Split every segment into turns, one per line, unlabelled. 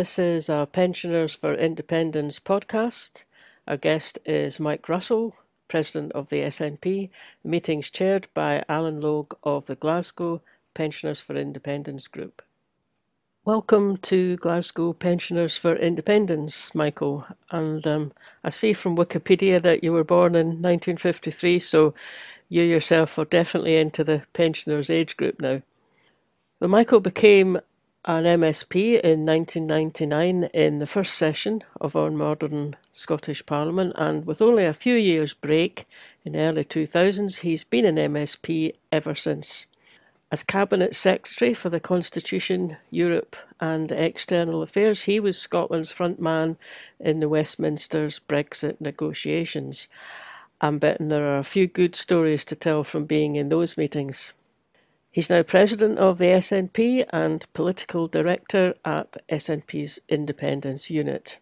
This is a Pensioners for Independence podcast. Our guest is Mike Russell, President of the SNP. The meeting's chaired by Alan Logue of the Glasgow Pensioners for Independence Group. Welcome to Glasgow Pensioners for Independence, Michael. And um, I see from Wikipedia that you were born in 1953, so you yourself are definitely into the pensioners' age group now. Well, Michael became an MSP in 1999 in the first session of our modern Scottish Parliament, and with only a few years' break in the early 2000s, he's been an MSP ever since. As Cabinet Secretary for the Constitution, Europe and External Affairs, he was Scotland's front man in the Westminster's Brexit negotiations. I'm betting there are a few good stories to tell from being in those meetings. He's now president of the SNP and political director at SNP's Independence Unit.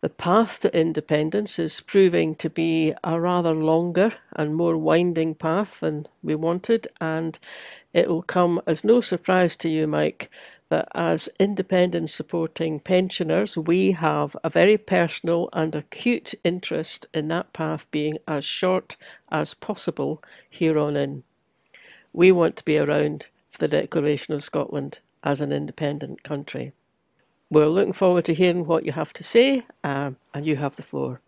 The path to independence is proving to be a rather longer and more winding path than we wanted, and it will come as no surprise to you, Mike, that as independence supporting pensioners, we have a very personal and acute interest in that path being as short as possible here on in. We want to be around for the Declaration of Scotland as an independent country. We're looking forward to hearing what you have to say, um, and you have the floor.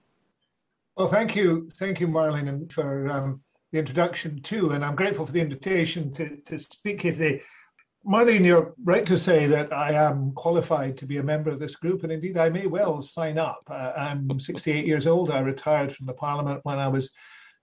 Well, thank you, thank you, Marlene, for um, the introduction too, and I'm grateful for the invitation to, to speak here today. Marlene, you're right to say that I am qualified to be a member of this group, and indeed I may well sign up. Uh, I'm 68 years old. I retired from the Parliament when I was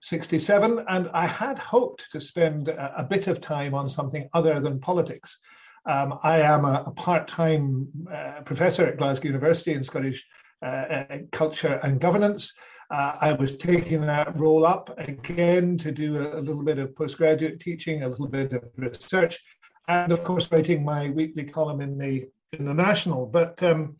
67, and I had hoped to spend a, a bit of time on something other than politics. Um, I am a, a part time uh, professor at Glasgow University in Scottish uh, uh, Culture and Governance. Uh, I was taking that role up again to do a, a, little bit of postgraduate teaching, a little bit of research, and of course, writing my weekly column in the in the National. But um,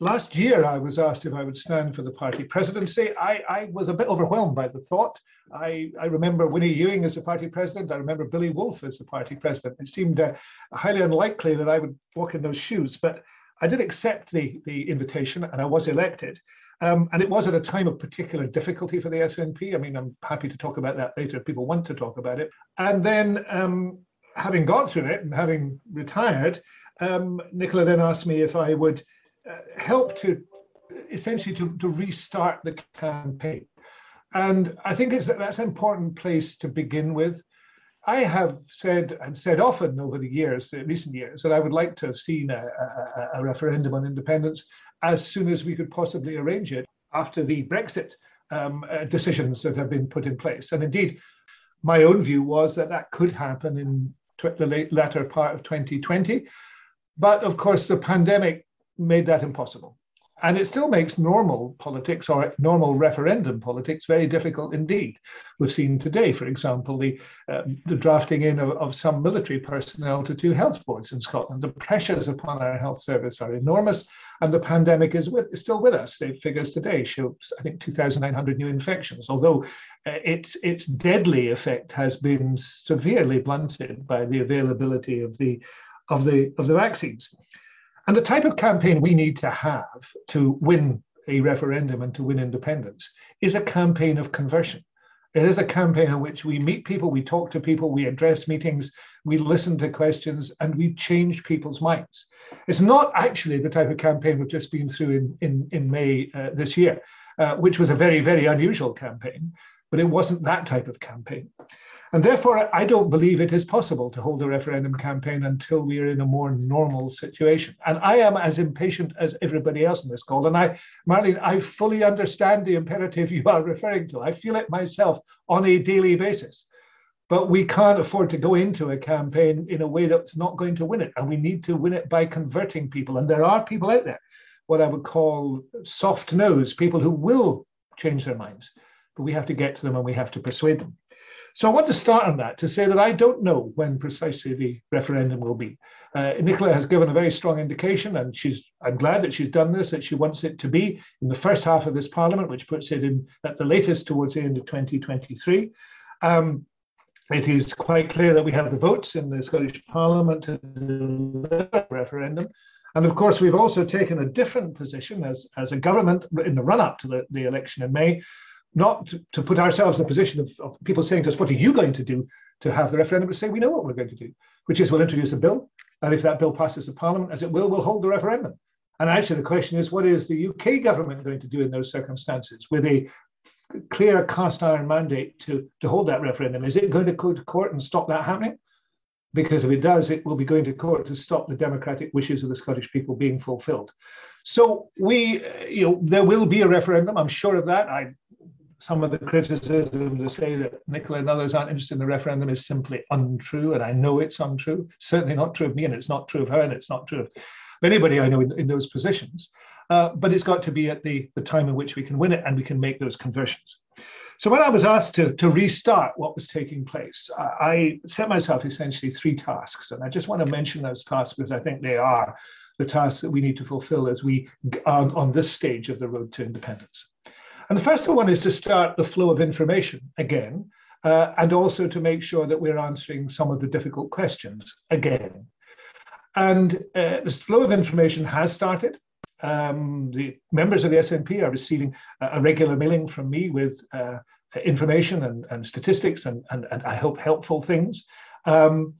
Last year, I was asked if I would stand for the party presidency. I, I was a bit overwhelmed by the thought. I, I, remember Winnie Ewing as the party president. I remember Billy Wolfe as the party president. It seemed uh, highly unlikely that I would walk in those shoes, but I did accept the, the invitation and I was elected. Um, and it was at a time of particular difficulty for the SNP. I mean, I'm happy to talk about that later if people want to talk about it. And then, um, having gone through it and having retired, um, Nicola then asked me if I would help to essentially to, to restart the campaign. And I think it's that's an important place to begin with. I have said and said often over the years, recent years, that I would like to have seen a, a, a referendum on independence as soon as we could possibly arrange it after the Brexit um, uh, decisions that have been put in place. And indeed, my own view was that that could happen in the late, latter part of 2020. But of course, the pandemic made that impossible. And it still makes normal politics or normal referendum politics very difficult indeed. We've seen today, for example, the, uh, the drafting in of, of, some military personnel to two health boards in Scotland. The pressures upon our health service are enormous, and the pandemic is, with, is still with us. The figures today show, I think, 2,900 new infections, although uh, its, its deadly effect has been severely blunted by the availability of the, of the, of the vaccines. And the type of campaign we need to have to win a referendum and to win independence is a campaign of conversion. It is a campaign in which we meet people, we talk to people, we address meetings, we listen to questions, and we change people's minds. It's not actually the type of campaign we've just been through in, in, in May uh, this year, uh, which was a very, very unusual campaign, but it wasn't that type of campaign. And therefore, I don't believe it is possible to hold a referendum campaign until we are in a more normal situation. And I am as impatient as everybody else in this call. And I, Marlene, I fully understand the imperative you are referring to. I feel it myself on a daily basis. But we can't afford to go into a campaign in a way that's not going to win it. And we need to win it by converting people. And there are people out there, what I would call soft noes, people who will change their minds. But we have to get to them and we have to persuade them. So I want to start on that to say that I don't know when precisely the referendum will be. Uh, Nicola has given a very strong indication, and she's I'm glad that she's done this, that she wants it to be in the first half of this parliament, which puts it in at the latest towards the end of 2023. Um, it is quite clear that we have the votes in the Scottish Parliament to the referendum. And of course, we've also taken a different position as, as a government in the run up to the, the election in May, not to, to put ourselves in a position of, of people saying to us, What are you going to do to have the referendum? But say, We know what we're going to do, which is we'll introduce a bill. And if that bill passes the Parliament, as it will, we'll hold the referendum. And actually, the question is, what is the UK government going to do in those circumstances with a clear cast iron mandate to, to hold that referendum? Is it going to go to court and stop that happening? Because if it does, it will be going to court to stop the democratic wishes of the Scottish people being fulfilled. So we, you know, there will be a referendum. I'm sure of that. I, some of the criticism to say that Nicola and others aren't interested in the referendum is simply untrue, and I know it's untrue. Certainly not true of me, and it's not true of her, and it's not true of anybody I know in, in those positions. Uh, but it's got to be at the, the time in which we can win it and we can make those conversions. So when I was asked to, to restart what was taking place, I, I set myself essentially three tasks. And I just want to mention those tasks because I think they are the tasks that we need to fulfill as we are on this stage of the road to independence. And the first one is to start the flow of information again, uh, and also to make sure that we're answering some of the difficult questions again. And uh, this flow of information has started. Um, the members of the SNP are receiving a, regular mailing from me with uh, information and, and statistics and, and, and, I hope helpful things. Um,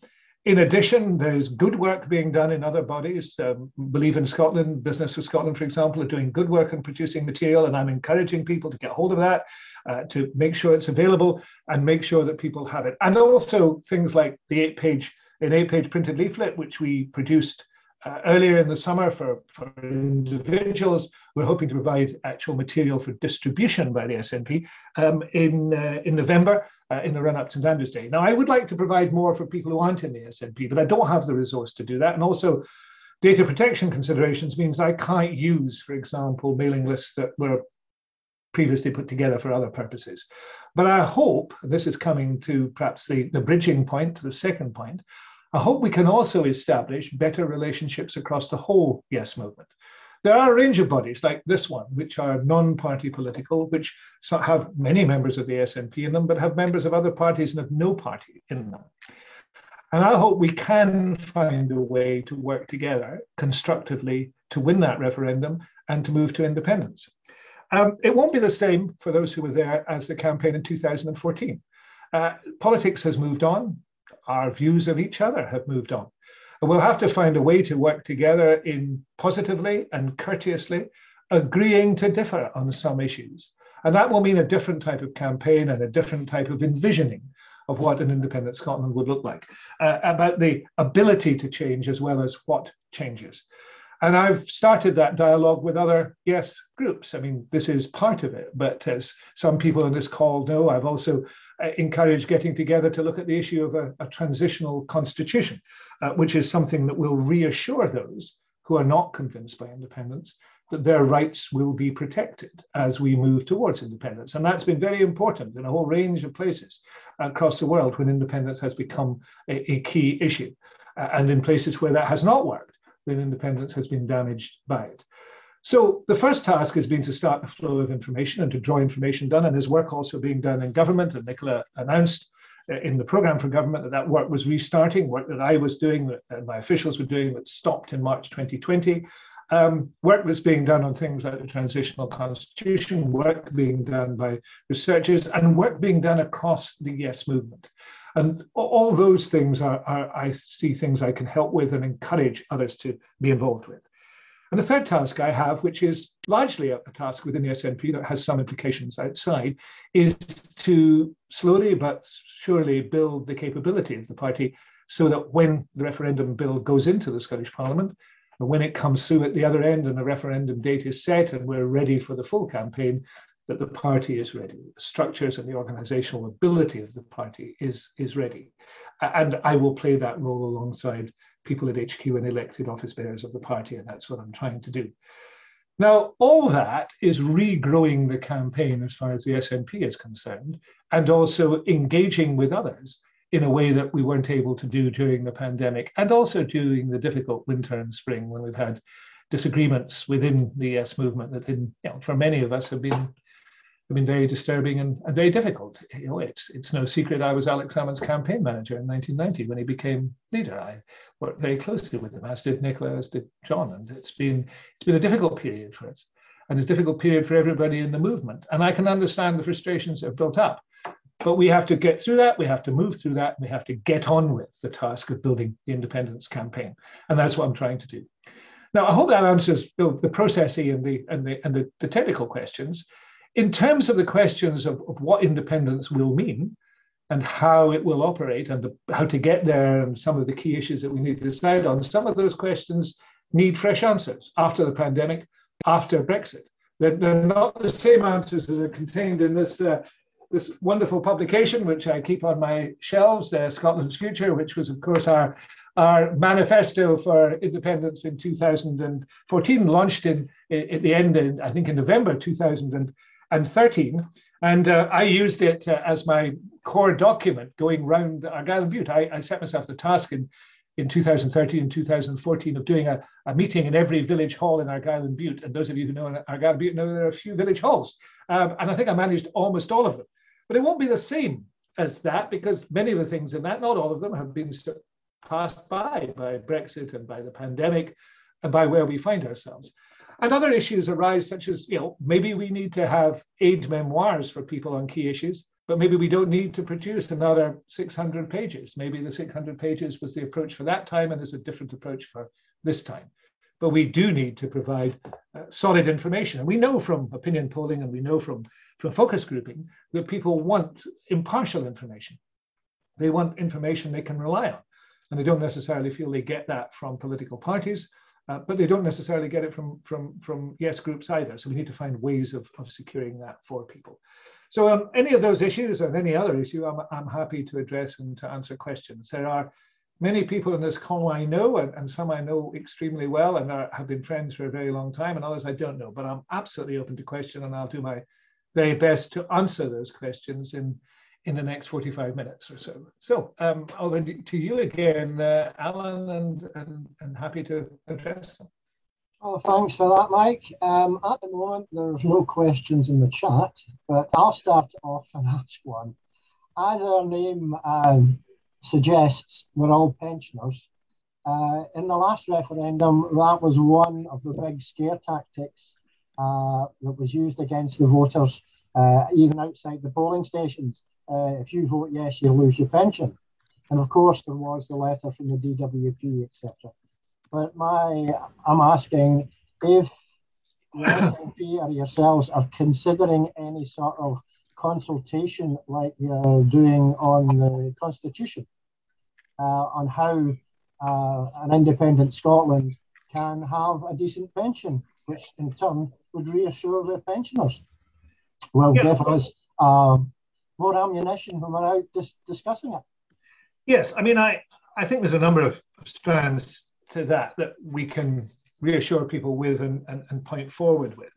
in addition, there's good work being done in other bodies. Um, Believe in Scotland, Business of Scotland, for example, are doing good work in producing material, and I'm encouraging people to get hold of that, uh, to make sure it's available and make sure that people have it. And also things like the eight page an eight-page printed leaflet, which we produced uh, earlier in the summer for, for individuals. We're hoping to provide actual material for distribution by the SNP um, in, uh, in November uh, in the run-up to St Andrew's Day. Now, I would like to provide more for people who aren't in the SNP, but I don't have the resource to do that. And also, data protection considerations means I can't use, for example, mailing lists that were previously put together for other purposes. But I hope, this is coming to perhaps the, the bridging point to the second point, I hope we can also establish better relationships across the whole Yes movement. There are a range of bodies like this one, which are non party political, which have many members of the SNP in them, but have members of other parties and have no party in them. And I hope we can find a way to work together constructively to win that referendum and to move to independence. Um, it won't be the same for those who were there as the campaign in 2014. Uh, politics has moved on our views of each other have moved on. And we'll have to find a way to work together in positively and courteously, agreeing to differ on some issues. And that will mean a different type of campaign and a different type of envisioning of what an independent Scotland would look like, uh, about the ability to change as well as what changes. And I've started that dialogue with other yes groups. I mean, this is part of it, but as some people on this call know, I've also uh, encouraged getting together to look at the issue of a, a transitional constitution, uh, which is something that will reassure those who are not convinced by independence that their rights will be protected as we move towards independence. And that's been very important in a whole range of places across the world when independence has become a, a key issue. Uh, and in places where that has not worked, then independence has been damaged by it. So the first task has been to start the flow of information and to draw information done, and there's work also being done in government. And Nicola announced in the program for government that that work was restarting, work that I was doing, that my officials were doing, that stopped in March 2020. Um, work was being done on things like the transitional constitution, work being done by researchers, and work being done across the Yes movement. And all those things are, are, I see things I can help with and encourage others to be involved with. And the third task I have, which is largely a, task within the SNP that has some implications outside, is to slowly but surely build the capability of the party so that when the referendum bill goes into the Scottish Parliament, and when it comes through at the other end and the referendum date is set and we're ready for the full campaign, that the party is ready, the structures and the organizational ability of the party is, is ready. And I will play that role alongside people at HQ and elected office bearers of the party, and that's what I'm trying to do. Now, all that is regrowing the campaign as far as the SNP is concerned, and also engaging with others in a way that we weren't able to do during the pandemic, and also during the difficult winter and spring when we've had disagreements within the Yes movement that, in, you know, for many of us, have been I been very disturbing and, and very difficult. You know, it's it's no secret I was Alex Salmond's campaign manager in 1990 when he became leader. I worked very closely with him, as did Nicola, as did John, and it's been it's been a difficult period for us, and a difficult period for everybody in the movement. And I can understand the frustrations that have built up, but we have to get through that. We have to move through that. we have to get on with the task of building the independence campaign, and that's what I'm trying to do. Now, I hope that answers the processy and the and the and the, the technical questions. In terms of the questions of, of what independence will mean and how it will operate and the, how to get there and some of the key issues that we need to decide on, some of those questions need fresh answers after the pandemic, after Brexit. They're, they're not the same answers that are contained in this uh, this wonderful publication, which I keep on my shelves, uh, Scotland's Future, which was, of course, our our manifesto for independence in 2014, launched in at the end, in, I think, in November 2013. And uh, I used it uh, as my core document going round Argyll and Bute. I, I, set myself the task in, in 2013 and 2014 of doing a, a meeting in every village hall in Argyll and Bute. And those of you who know Argyll and Bute know there are a few village halls. Um, and I think I managed almost all of them. But it won't be the same as that because many of the things in that, not all of them, have been passed by by Brexit and by the pandemic and by where we find ourselves. And other issues arise, such as, you know, maybe we need to have aid memoirs for people on key issues, but maybe we don't need to produce another 600 pages. Maybe the 600 pages was the approach for that time and is a different approach for this time. But we do need to provide uh, solid information. And we know from opinion polling and we know from, from focus grouping that people want impartial information. They want information they can rely on. And they don't necessarily feel they get that from political parties, uh, but they don't necessarily get it from, from, from yes groups either. So we need to find ways of, of securing that for people. So um, any of those issues and any other issue, I'm, I'm happy to address and to answer questions. There are many people in this call I know, and, and some I know extremely well and are, have been friends for a very long time, and others I don't know. But I'm absolutely open to question, and I'll do my very best to answer those questions in in the next 45 minutes or so. So um, over to you again, uh, Alan, and, and, and happy to address them.
Oh, thanks for that, Mike. Um, at the moment, there's no questions in the chat, but I'll start off and ask one. As our name um, suggests, we're all pensioners. Uh, in the last referendum, that was one of the big scare tactics uh, that was used against the voters, uh, even outside the polling stations uh, if you vote yes, you'll lose your pension. And of course, there was the letter from the DWP, etc. But my, I'm asking if the SNP or yourselves are considering any sort of consultation like you're doing on the Constitution uh, on how uh, an independent Scotland can have a decent pension, which in turn would reassure the pensioners. Will yeah. give us um, more ammunition when we're out dis- discussing it.
Yes, I mean, I, I think there's a number of strands to that that we can reassure people with and, and, and point forward with.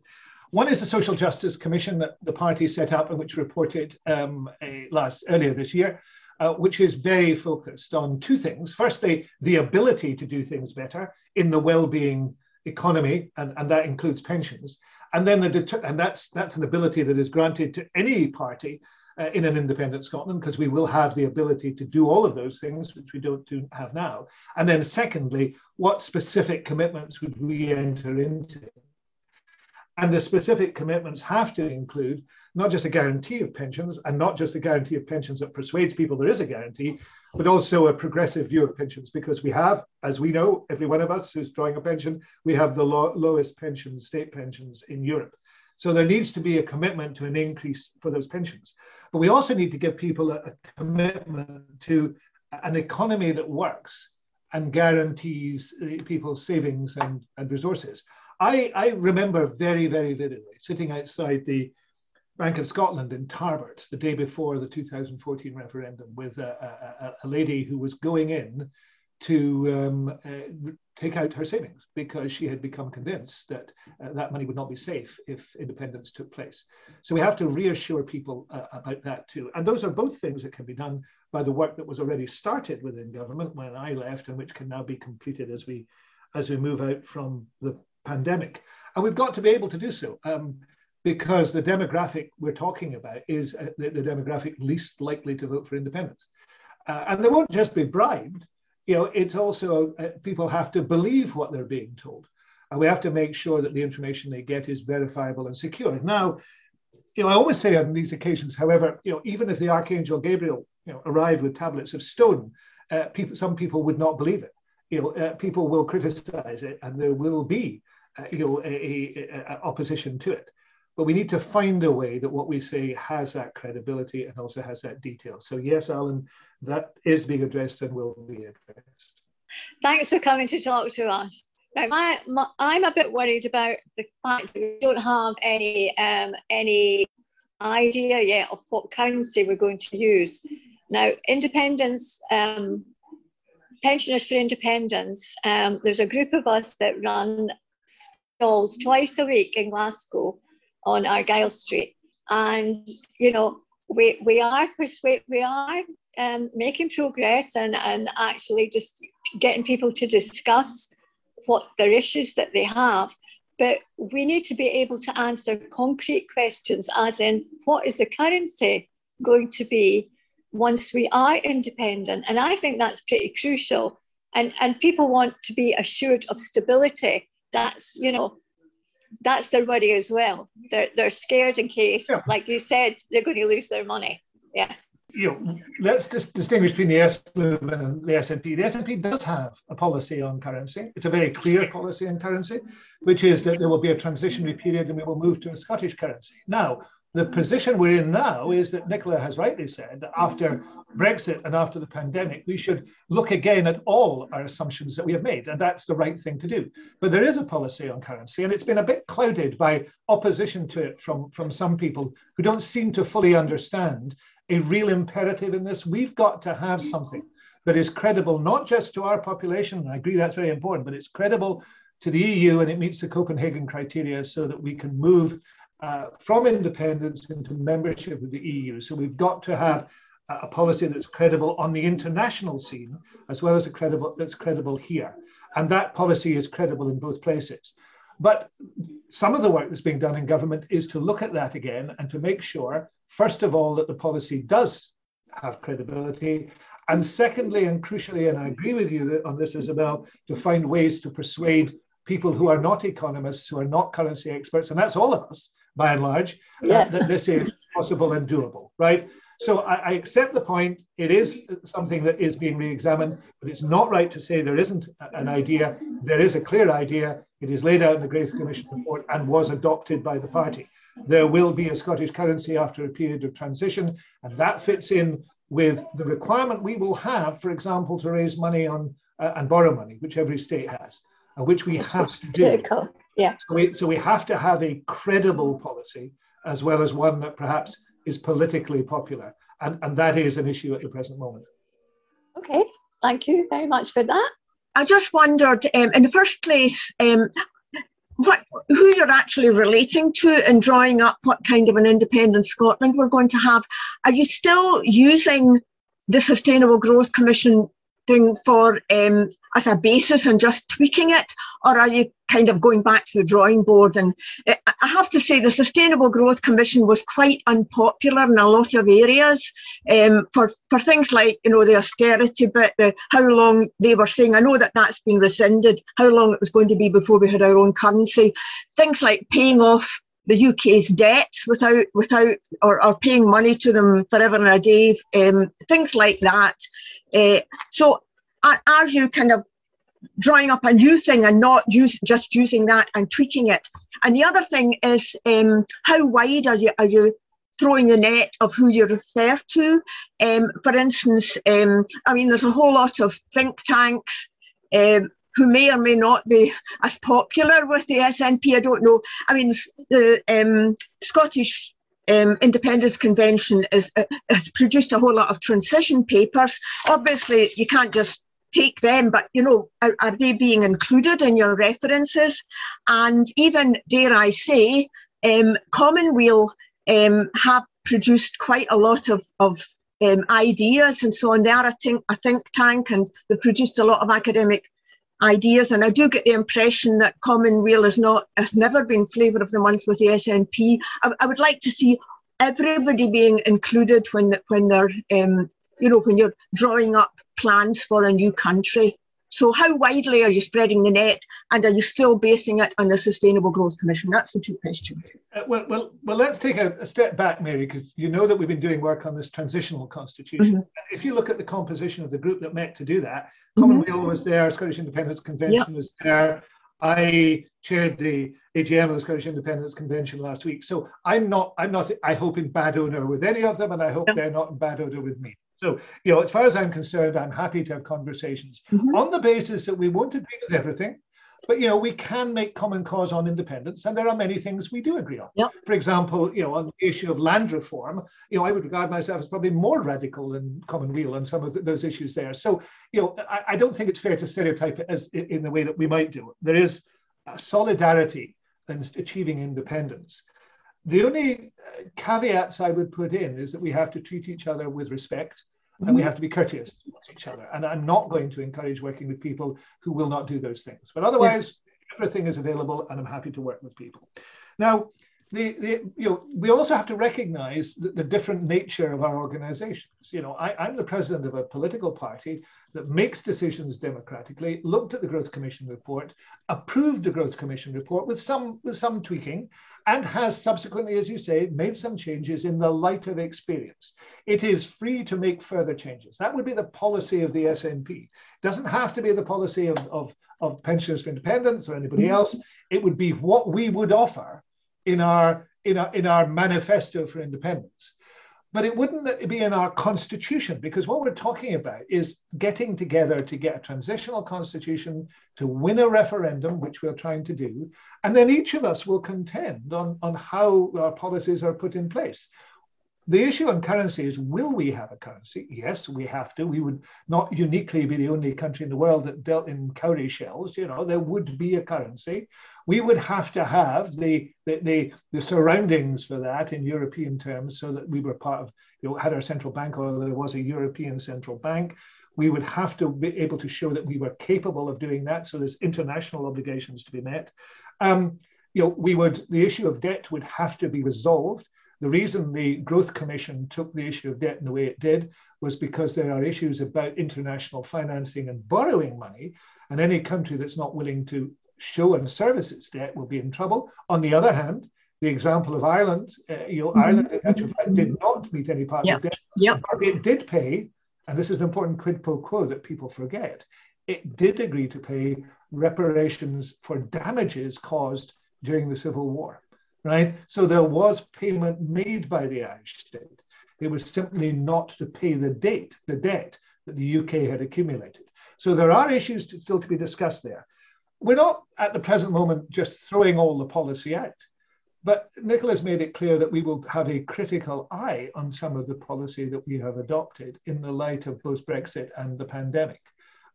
One is the Social Justice Commission that the party set up and which reported um, last earlier this year, uh, which is very focused on two things. Firstly, the ability to do things better in the well-being economy, and, and that includes pensions. And then the and that's that's an ability that is granted to any party uh, in an independent Scotland because we will have the ability to do all of those things, which we don't do, have now. And then, secondly, what specific commitments would we enter into? And the specific commitments have to include not just a guarantee of pensions and not just a guarantee of pensions that persuades people there is a guarantee, but also a progressive view of pensions because we have, as we know, every one of us who's drawing a pension, we have the lo- lowest pensions, state pensions in Europe. So there needs to be a commitment to an increase for those pensions. But we also need to give people a, a commitment to an economy that works and guarantees uh, people's savings and, and resources. I, I remember very, very vividly sitting outside the Bank of Scotland in Tarbert the day before the 2014 referendum with a, a, a lady who was going in to um, uh, take out her savings because she had become convinced that uh, that money would not be safe if independence took place. So we have to reassure people uh, about that too. And those are both things that can be done by the work that was already started within government when I left and which can now be completed as we as we move out from the pandemic. And we've got to be able to do so. Um, because the demographic we're talking about is uh, the, the, demographic least likely to vote for independence. Uh, and they won't just be bribed, you know, it's also uh, people have to believe what they're being told. And we have to make sure that the information they get is verifiable and secure. Now, you know, I always say on these occasions, however, you know, even if the Archangel Gabriel, you know, arrived with tablets of stone, uh, people, some people would not believe it. You know, uh, people will criticize it, and there will be, uh, you know, a, a, a opposition to it. But we need to find a way that what we say has that credibility and also has that detail. So yes, Alan, that is being addressed and will be addressed.
Thanks for coming to talk to us. Now, my, my, I'm a bit worried about the fact that we don't have any um, any idea yet of what currency we're going to use. Now, independence, um, pensioners for independence, um, there's a group of us that run stalls twice a week in Glasgow on Argyle Street. And, you know, we, we are persuade, we are um, making progress and, and actually just getting people to discuss what their issues that they have. But we need to be able to answer concrete questions, as in what is the currency going to be once we are independent? And I think that's pretty crucial. And, and people want to be assured of stability. That's, you know, that's their worry as well. They're, they're scared in case, yeah. like you said, they're going to lose their money. Yeah
you know, let's just distinguish between the Yes movement and the SNP. The SNP does have a policy on currency. It's a very clear policy on currency, which is that there will be a transitionary period and we will move to a Scottish currency. Now, the position we're in now is that Nicola has rightly said that after Brexit and after the pandemic, we should look again at all our assumptions that we have made, and that's the right thing to do. But there is a policy on currency, and it's been a bit clouded by opposition to it from, from some people who don't seem to fully understand a real imperative in this. We've got to have something that is credible, not just to our population. I agree that's very important, but it's credible to the EU and it meets the Copenhagen criteria so that we can move uh, from independence into membership of the EU. So we've got to have a policy that's credible on the international scene as well as a credible that's credible here. And that policy is credible in both places. But some of the work that's being done in government is to look at that again and to make sure first of all, that the policy does have credibility. And secondly, and crucially, and I agree with you on this, Isabel, to find ways to persuade people who are not economists, who are not currency experts, and that's all of us by and large, uh, yeah. that this is possible and doable, right? So I, I, accept the point. It is something that is being re-examined, but it's not right to say there isn't an idea. There is a clear idea. It is laid out in the Growth Commission report and was adopted by the party. There will be a Scottish currency after a period of transition, and that fits in with the requirement we will have, for example, to raise money on uh, and borrow money, which every state has, uh, which we have to do.
Yeah.
So we, so we have to have a credible policy as well as one that perhaps is politically popular, and, and that is an issue at the present moment.
Okay, thank you very much for that.
I just wondered, um, in the first place, um, what who you're actually relating to and drawing up what kind of an independent Scotland we're going to have. Are you still using the Sustainable Growth Commission thing for um, as a basis and just tweaking it, or are you kind of going back to the drawing board? And uh, I have to say, the Sustainable Growth Commission was quite unpopular in a lot of areas um, for for things like you know the austerity bit, the how long they were saying. I know that that's been rescinded. How long it was going to be before we had our own currency? Things like paying off the UK's debts without without or, or paying money to them forever and a day, um, things like that. Uh, so are you kind of drawing up a new thing and not use, just using that and tweaking it? And the other thing is um, how wide are you are you throwing the net of who you refer to? Um, for instance, um, I mean, there's a whole lot of think tanks. Um, who may or may not be as popular with the SNP. I don't know. I mean, the um, Scottish um, Independence Convention is, uh, has produced a whole lot of transition papers. Obviously, you can't just take them, but you know, are, are they being included in your references? And even, dare I say, um, Commonweal um, have produced quite a lot of, of um, ideas and so on. They are a think, a think tank and they've produced a lot of academic ideas. And I do get the impression that Commonweal has not has never been flavour of the month with the SNP. I, I would like to see everybody being included when when they're um, you know when you're drawing up plans for a new country. So how widely are you spreading the net, and are you still basing it on the Sustainable Growth Commission? That's the two questions.
Uh, well, well, well. Let's take a, a step back, Mary, because you know that we've been doing work on this transitional constitution. Mm-hmm. If you look at the composition of the group that met to do that, mm-hmm. Commonweal was there, Scottish Independence Convention yep. was there. I chaired the AGM of the Scottish Independence Convention last week, so I'm not. I'm not. I hope in bad odor with any of them, and I hope yep. they're not in bad odor with me. So, you know, as far as I'm concerned, I'm happy to have conversations mm-hmm. on the basis that we won't agree with everything, but you know, we can make common cause on independence, and there are many things we do agree on.
Yep.
For example, you know, on the issue of land reform, you know, I would regard myself as probably more radical than Commonweal on some of the, those issues there. So, you know, I, I, don't think it's fair to stereotype it as in the way that we might do it. There is solidarity in achieving independence. The only uh, caveats I would put in is that we have to treat each other with respect and we mm-hmm. have to be courteous to each other. And I'm not going to encourage working with people who will not do those things. But otherwise, yeah. everything is available, and I'm happy to work with people. Now, the, the, you know, we also have to recognize the, the different nature of our organizations. You know, I, am the president of a political party that makes decisions democratically, looked at the Growth Commission report, approved the Growth Commission report with some, with some tweaking, and has subsequently, as you say, made some changes in the light of experience. It is free to make further changes. That would be the policy of the SNP. It doesn't have to be the policy of, of, of Pensioners for Independence or anybody mm-hmm. else. It would be what we would offer in our, in our, in our manifesto for independence. But it wouldn't be in our constitution because what we're talking about is getting together to get a transitional constitution to win a referendum which we're trying to do and then each of us will contend on, on how our policies are put in place the issue on currency is will we have a currency? Yes, we have to. We would not uniquely be the only country in the world that dealt in cowrie shells. You know, there would be a currency. We would have to have the, the, the, the surroundings for that in European terms so that we were part of, you know, had our central bank or there was a European central bank. We would have to be able to show that we were capable of doing that. So there's international obligations to be met. Um, you know, we would, the issue of debt would have to be resolved the reason the Growth Commission took the issue of debt in the way it did was because there are issues about international financing and borrowing money, and any country that's not willing to show and service its debt will be in trouble. On the other hand, the example of Ireland, uh, you know, mm-hmm. Ireland fact did not meet any part
yep.
of debt, but it did pay, and this is an important quid pro quo that people forget. It did agree to pay reparations for damages caused during the Civil War right? So there was payment made by the Irish state. It was simply not to pay the debt, the debt that the UK had accumulated. So there are issues to, still to be discussed there. We're not at the present moment just throwing all the policy out, but Nicola's made it clear that we will have a critical eye on some of the policy that we have adopted in the light of both Brexit and the pandemic.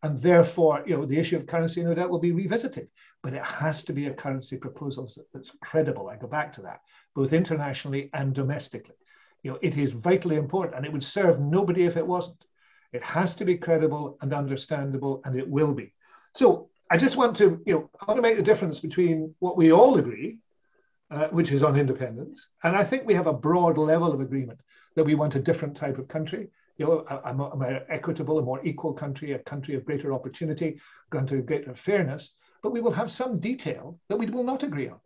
And therefore, you know, the issue of currency no doubt will be revisited, but it has to be a currency proposal that's credible. I go back to that, both internationally and domestically. You know, it is vitally important, and it would serve nobody if it wasn't. It has to be credible and understandable, and it will be. So I just want to, you know, I want to make the difference between what we all agree, uh, which is on independence, and I think we have a broad level of agreement that we want a different type of country you know, a, a, more equitable, a more equal country, a country of greater opportunity, country of greater fairness, but we will have some detail that we will not agree on.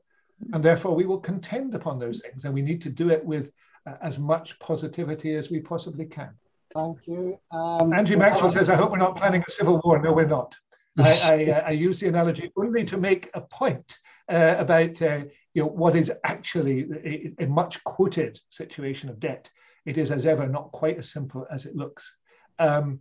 And therefore, we will contend upon those things, and we need to do it with uh, as much positivity as we possibly can.
Thank you. Um,
Andrew Maxwell says, I hope we're not planning a civil war. No, we're not. I, I, uh, I, use the analogy only to make a point uh, about uh, you know, what is actually a, a, much quoted situation of debt it is as ever not quite as simple as it looks. Um,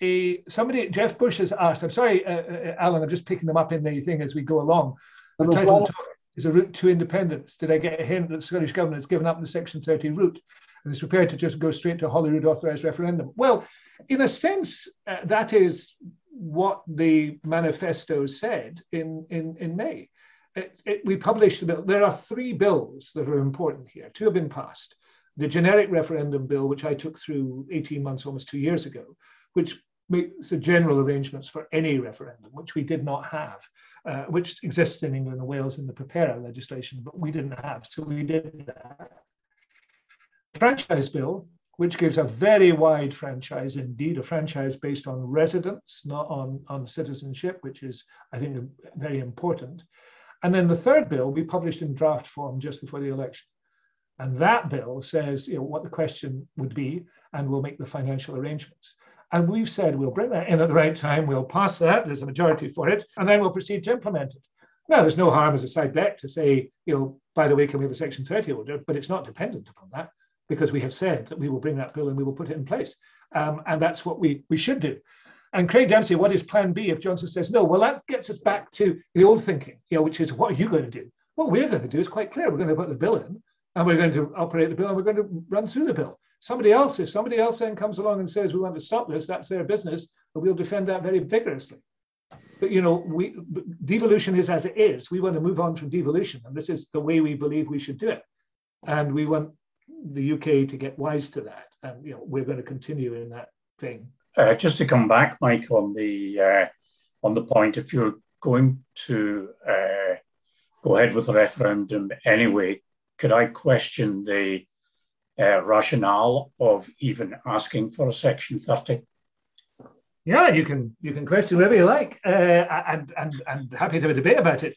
a, somebody, Jeff Bush has asked, I'm sorry, uh, uh, Alan, I'm just picking them up in the thing as we go along. The title of the talk is A Route to Independence. Did I get a hint that the Scottish Government has given up the Section 30 route and is prepared to just go straight to Holyrood authorised referendum? Well, in a sense, uh, that is what the manifesto said in, in, in May. It, it, we published a bill. There are three bills that are important here. Two have been passed the generic referendum bill, which I took through 18 months, almost two years ago, which makes the general arrangements for any referendum, which we did not have, uh, which exists in England and Wales in the PPERA legislation, but we didn't have. So we did that. The franchise bill, which gives a very wide franchise, indeed, a franchise based on residence, not on, on citizenship, which is, I think, very important. And then the third bill we published in draft form just before the election. And that bill says you know, what the question would be, and we'll make the financial arrangements. And we've said we'll bring that in at the right time, we'll pass that, there's a majority for it, and then we'll proceed to implement it. Now, there's no harm as a side bet to say, you know, by the way, can we have a Section 30 order? But it's not dependent upon that because we have said that we will bring that bill and we will put it in place. Um, and that's what we, we should do. And Craig Dempsey, what is plan B if Johnson says no? Well, that gets us back to the old thinking, you know, which is what are you going to do? What we're going to do is quite clear. We're going to put the bill in and we're going to operate the bill and we're going to run through the bill. Somebody else, if somebody else then comes along and says we want to stop this, that's their business, but we'll defend that very vigorously. But you know, we devolution is as it is. We want to move on from devolution, and this is the way we believe we should do it. And we want the UK to get wise to that, and you know, we're going to continue in that thing.
Uh, just to come back, Mike, on the uh, on the point, if you're going to uh, go ahead with the referendum anyway, could I question the uh, rationale of even asking for a Section 30?
Yeah, you can you can question whatever you like, uh, and and and happy to have a debate about it.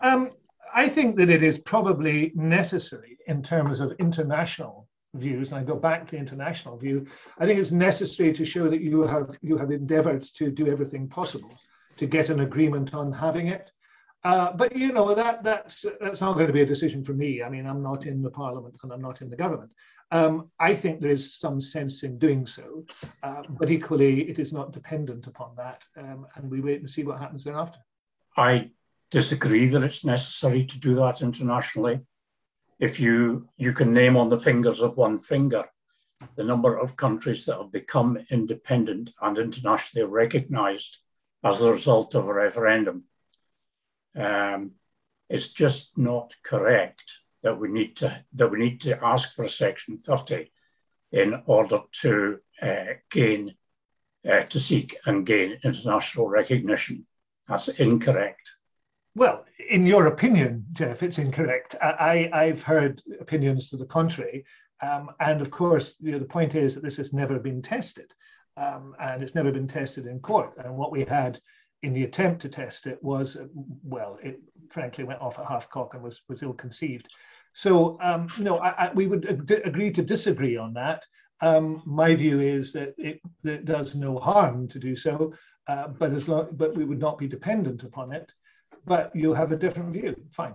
Um, I think that it is probably necessary in terms of international views, and I go back to the international view. I think it's necessary to show that you have you have endeavoured to do everything possible to get an agreement on having it. Uh, but you know that that's that's not going to be a decision for me. I mean, I'm not in the parliament and I'm not in the government. Um, I think there is some sense in doing so, uh, but equally, it is not dependent upon that, um, and we wait and see what happens thereafter.
I disagree that it's necessary to do that internationally. If you you can name on the fingers of one finger the number of countries that have become independent and internationally recognized as a result of a referendum um, it's just not correct that we need to that we need to ask for Section 30 in order to uh, gain uh, to seek and gain international recognition. That's incorrect.
Well, in your opinion, Jeff, it's incorrect. I, I've heard opinions to the contrary. Um, and of course, you know, the point is that this has never been tested. Um, and it's never been tested in court. And what we had in the attempt to test it was, well, it frankly went off at half cock and was, was ill conceived. So, um, you know, I, I, we would ag- agree to disagree on that. Um, my view is that it, it, does no harm to do so, uh, but as long, but we would not be dependent upon it. But you have a different view. Fine.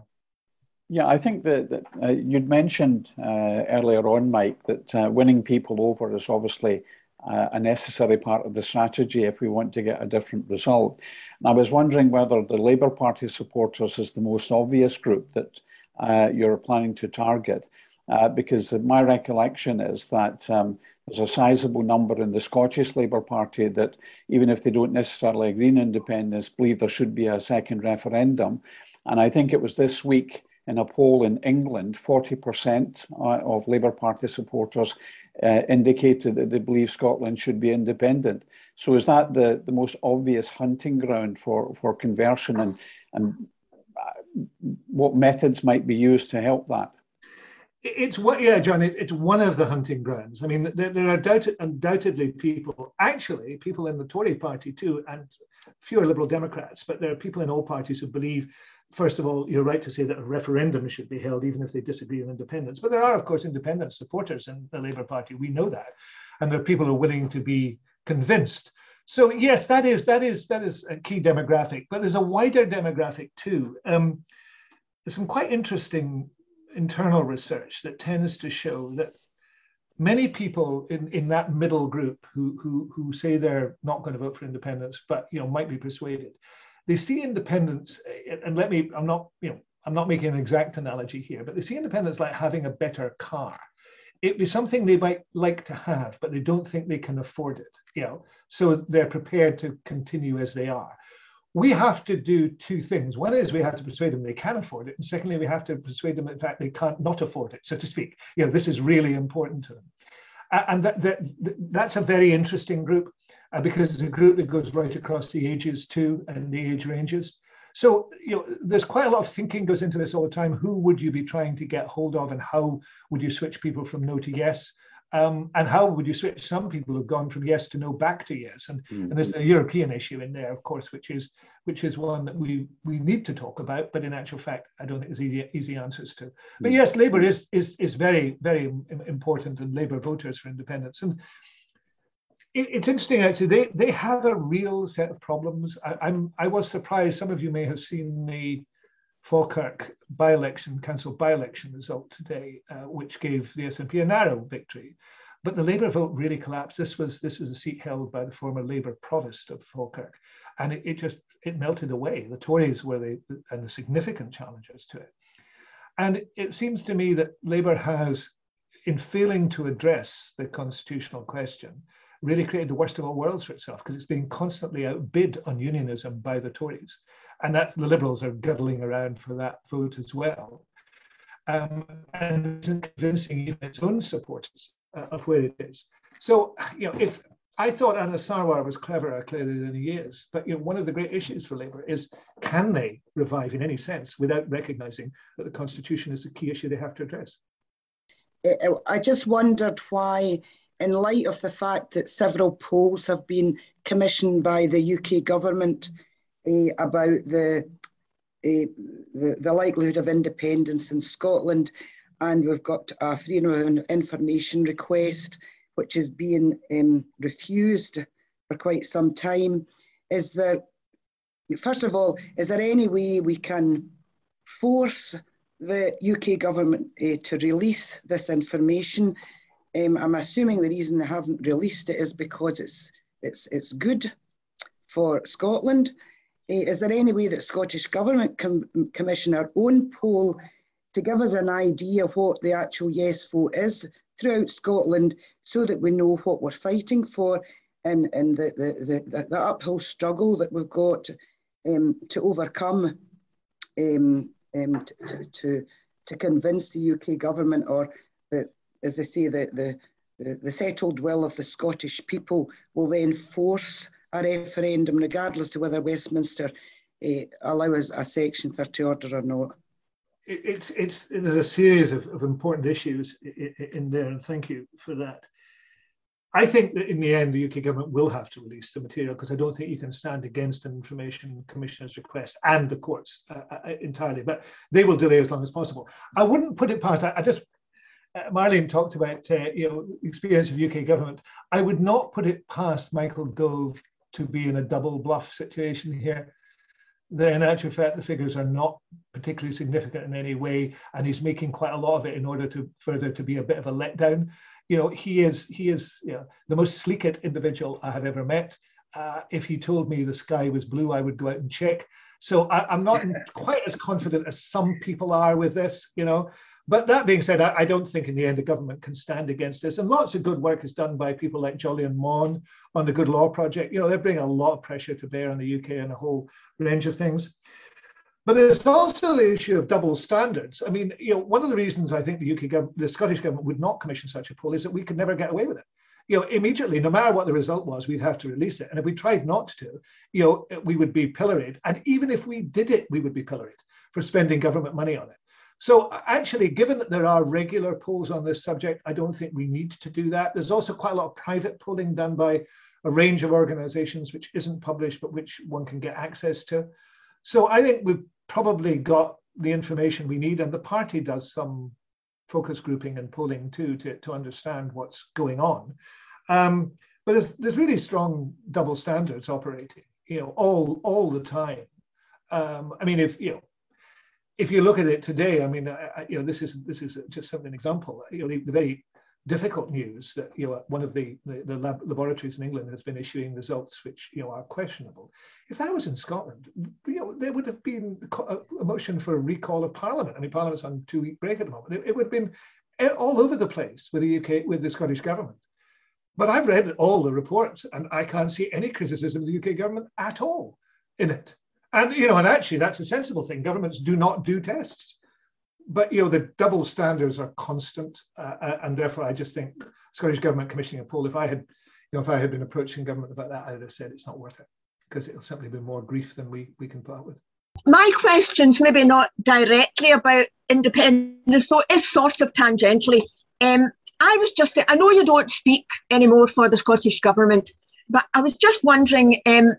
Yeah, I think that, that uh, you'd mentioned uh, earlier on, Mike, that uh, winning people over is obviously a necessary part of the strategy if we want to get a different result. And I was wondering whether the Labour Party supporters is the most obvious group that uh, you're planning to target, uh, because my recollection is that um, there's a sizable number in the Scottish Labour Party that, even if they don't necessarily agree on independence, believe there should be a second referendum. And I think it was this week in a poll in England, 40% uh, of Labour Party supporters uh, indicated that they believe Scotland should be independent. So is that the, the most obvious hunting ground for, for conversion and, and uh, what methods might be used to help that?
It's what, yeah, John. It, it's one of the hunting grounds. I mean, there, there are doubted, undoubtedly people, actually, people in the Tory party too, and fewer Liberal Democrats, but there are people in all parties who believe first of all, you're right to say that a referendum should be held, even if they disagree on independence. But there are, of course, independent supporters in the Labour Party. We know that, and there are people who are willing to be convinced. So yes, that is that is that is a key demographic. But there's a wider demographic too. Um, there's some quite interesting internal research that tends to show that many people in, in that middle group who, who, who say they're not going to vote for independence, but you know might be persuaded, they see independence, and let me, I'm not, you know, I'm not making an exact analogy here, but they see independence like having a better car. It'd be something they might like to have, but they don't think they can afford it. You know, so they're prepared to continue as they are. We have to do two things. One is we have to persuade them they can afford it, and secondly, we have to persuade them in fact they can't not afford it, so to speak. You know, this is really important to them, and that, that that's a very interesting group. Uh, because it's a group that goes right across the ages too and the age ranges. So, you know, there's quite a lot of thinking goes into this all the time. Who would you be trying to get hold of and how would you switch people from no to yes? Um, and how would you switch some people who've gone from yes to no back to yes? And, mm-hmm. and there's a European issue in there, of course, which is which is one that we we need to talk about. But in actual fact, I don't think there's easy, easy answers to. But mm. yes, Labour is is is very very important, and Labour voters for independence. And it, it's interesting actually. They they have a real set of problems. I, I'm I was surprised. Some of you may have seen the Falkirk by-election, council by-election result today, uh, which gave the SNP a narrow victory. But the Labour vote really collapsed. This was this was a seat held by the former Labour provost of Falkirk, and it, it just it melted away. The Tories were the and the significant challengers to it. And it seems to me that Labour has, in failing to address the constitutional question, really created the worst of all worlds for itself because it's being constantly outbid on unionism by the Tories and that the Liberals are girdling around for that vote as well. Um, and isn't convincing even its own supporters uh, of where it is. So, you know, if I thought Anas Sarwar was cleverer clearly than he is, but you know, one of the great issues for Labour is can they revive in any sense without recognising that the constitution is the key issue they have to address?
I just wondered why, in light of the fact that several polls have been commissioned by the UK government uh, about the, uh, the, the likelihood of independence in Scotland, and we've got a freedom of information request which is being um, refused for quite some time. Is there, first of all, is there any way we can force the UK government uh, to release this information? Um, I'm assuming the reason they haven't released it is because it's it's it's good for Scotland. Uh, is there any way that Scottish Government can commission our own poll to give us an idea what the actual yes vote is throughout Scotland so that we know what we're fighting for and, and the, the, the, the uphill struggle that we've got um, to overcome um, um, to, to, to convince the UK government or, as I say, the, the, the, settled will of the Scottish people will then force a referendum, regardless of whether Westminster uh, allows a Section 30 order or not.
It's, it's, there's a series of, of important issues in there, and thank you for that. I think that in the end, the UK government will have to release the material because I don't think you can stand against an information commissioner's request and the courts uh, uh, entirely, but they will delay as long as possible. I wouldn't put it past, I, I just Marlene talked about uh, you know experience of UK government. I would not put it past Michael Gove to be in a double bluff situation here. The, in actual fact, the figures are not particularly significant in any way, and he's making quite a lot of it in order to further to be a bit of a letdown. You know, he is he is you know, the most sleeked individual I have ever met. Uh, if he told me the sky was blue, I would go out and check. So I, am not quite as confident as some people are with this. You know, but that being said, I, I, don't think in the end the government can stand against this. And lots of good work is done by people like Jolyon Maugham on the Good Law Project. You know, they bring a lot of pressure to bear on the UK and a whole range of things. But there's also the issue of double standards. I mean, you know, one of the reasons I think the UK government, the Scottish government would not commission such a poll is that we could never get away with it. You know, immediately, no matter what the result was, we'd have to release it. And if we tried not to, you know, we would be pilloried. And even if we did it, we would be pilloried for spending government money on it. So actually, given that there are regular polls on this subject, I don't think we need to do that. There's also quite a lot of private polling done by a range of organizations which isn't published, but which one can get access to. So I think we've probably got the information we need, and the party does some focus grouping and polling too to, to understand what's going on. Um, but there's, there's really strong double standards operating, you know, all all the time. Um, I mean, if you know, if you look at it today, I mean, I, you know, this is this is just an example. You know, the, the very difficult news that you know one of the the, the lab, laboratories in England has been issuing results which you know are questionable. If that was in Scotland, you know, there would have been a motion for a recall of Parliament. I mean, Parliament's on two week break at the moment. It, it would have been eh, all over the place with the UK with the Scottish government. But I've read all the reports, and I can't see any criticism of the UK government at all in it. And you know, and actually, that's a sensible thing. Governments do not do tests, but you know, the double standards are constant, uh, uh and therefore, I just think Scottish government commissioning a poll. If I had, you know, if I had been approaching government about that, I would have said it's not worth it because it'll simply be more grief than we, we can put up with.
My question's maybe not directly about independence, so it's sort of tangentially. Um, I was just, I know you don't speak anymore for the Scottish Government, but I was just wondering um,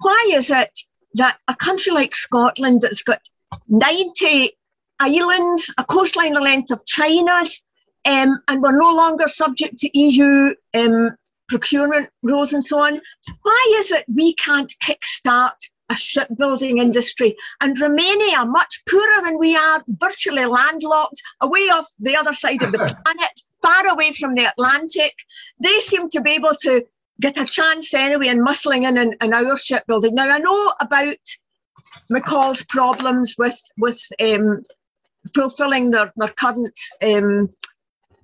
why is it that a country like Scotland that's got 90 islands, a coastline the length of China's, um, and we're no longer subject to EU um, procurement rules and so on. Why is it we can't kickstart a shipbuilding industry? And Romania, much poorer than we are, virtually landlocked, away off the other side of the planet, far away from the Atlantic, they seem to be able to get a chance anyway in muscling in, in, in our shipbuilding. Now, I know about McCall's problems with, with um, fulfilling their, their current um,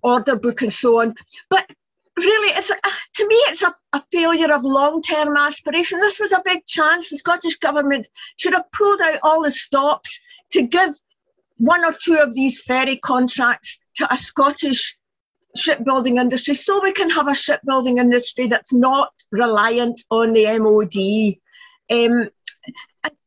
order book and so on. But really, it's a, to me, it's a, a failure of long-term aspiration. This was a big chance. The Scottish government should have pulled out all the stops to give one or two of these ferry contracts to a Scottish shipbuilding industry so we can have a shipbuilding industry that's not reliant on the MOD. Um,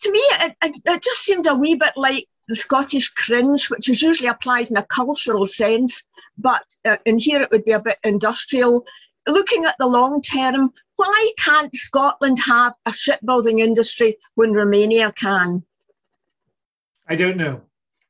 to me, it, it, just seemed a wee bit like the Scottish cringe, which is usually applied in a cultural sense, but uh, in here it would be a bit industrial. Looking at the long term, why can't Scotland have a shipbuilding industry when Romania can?
I don't know.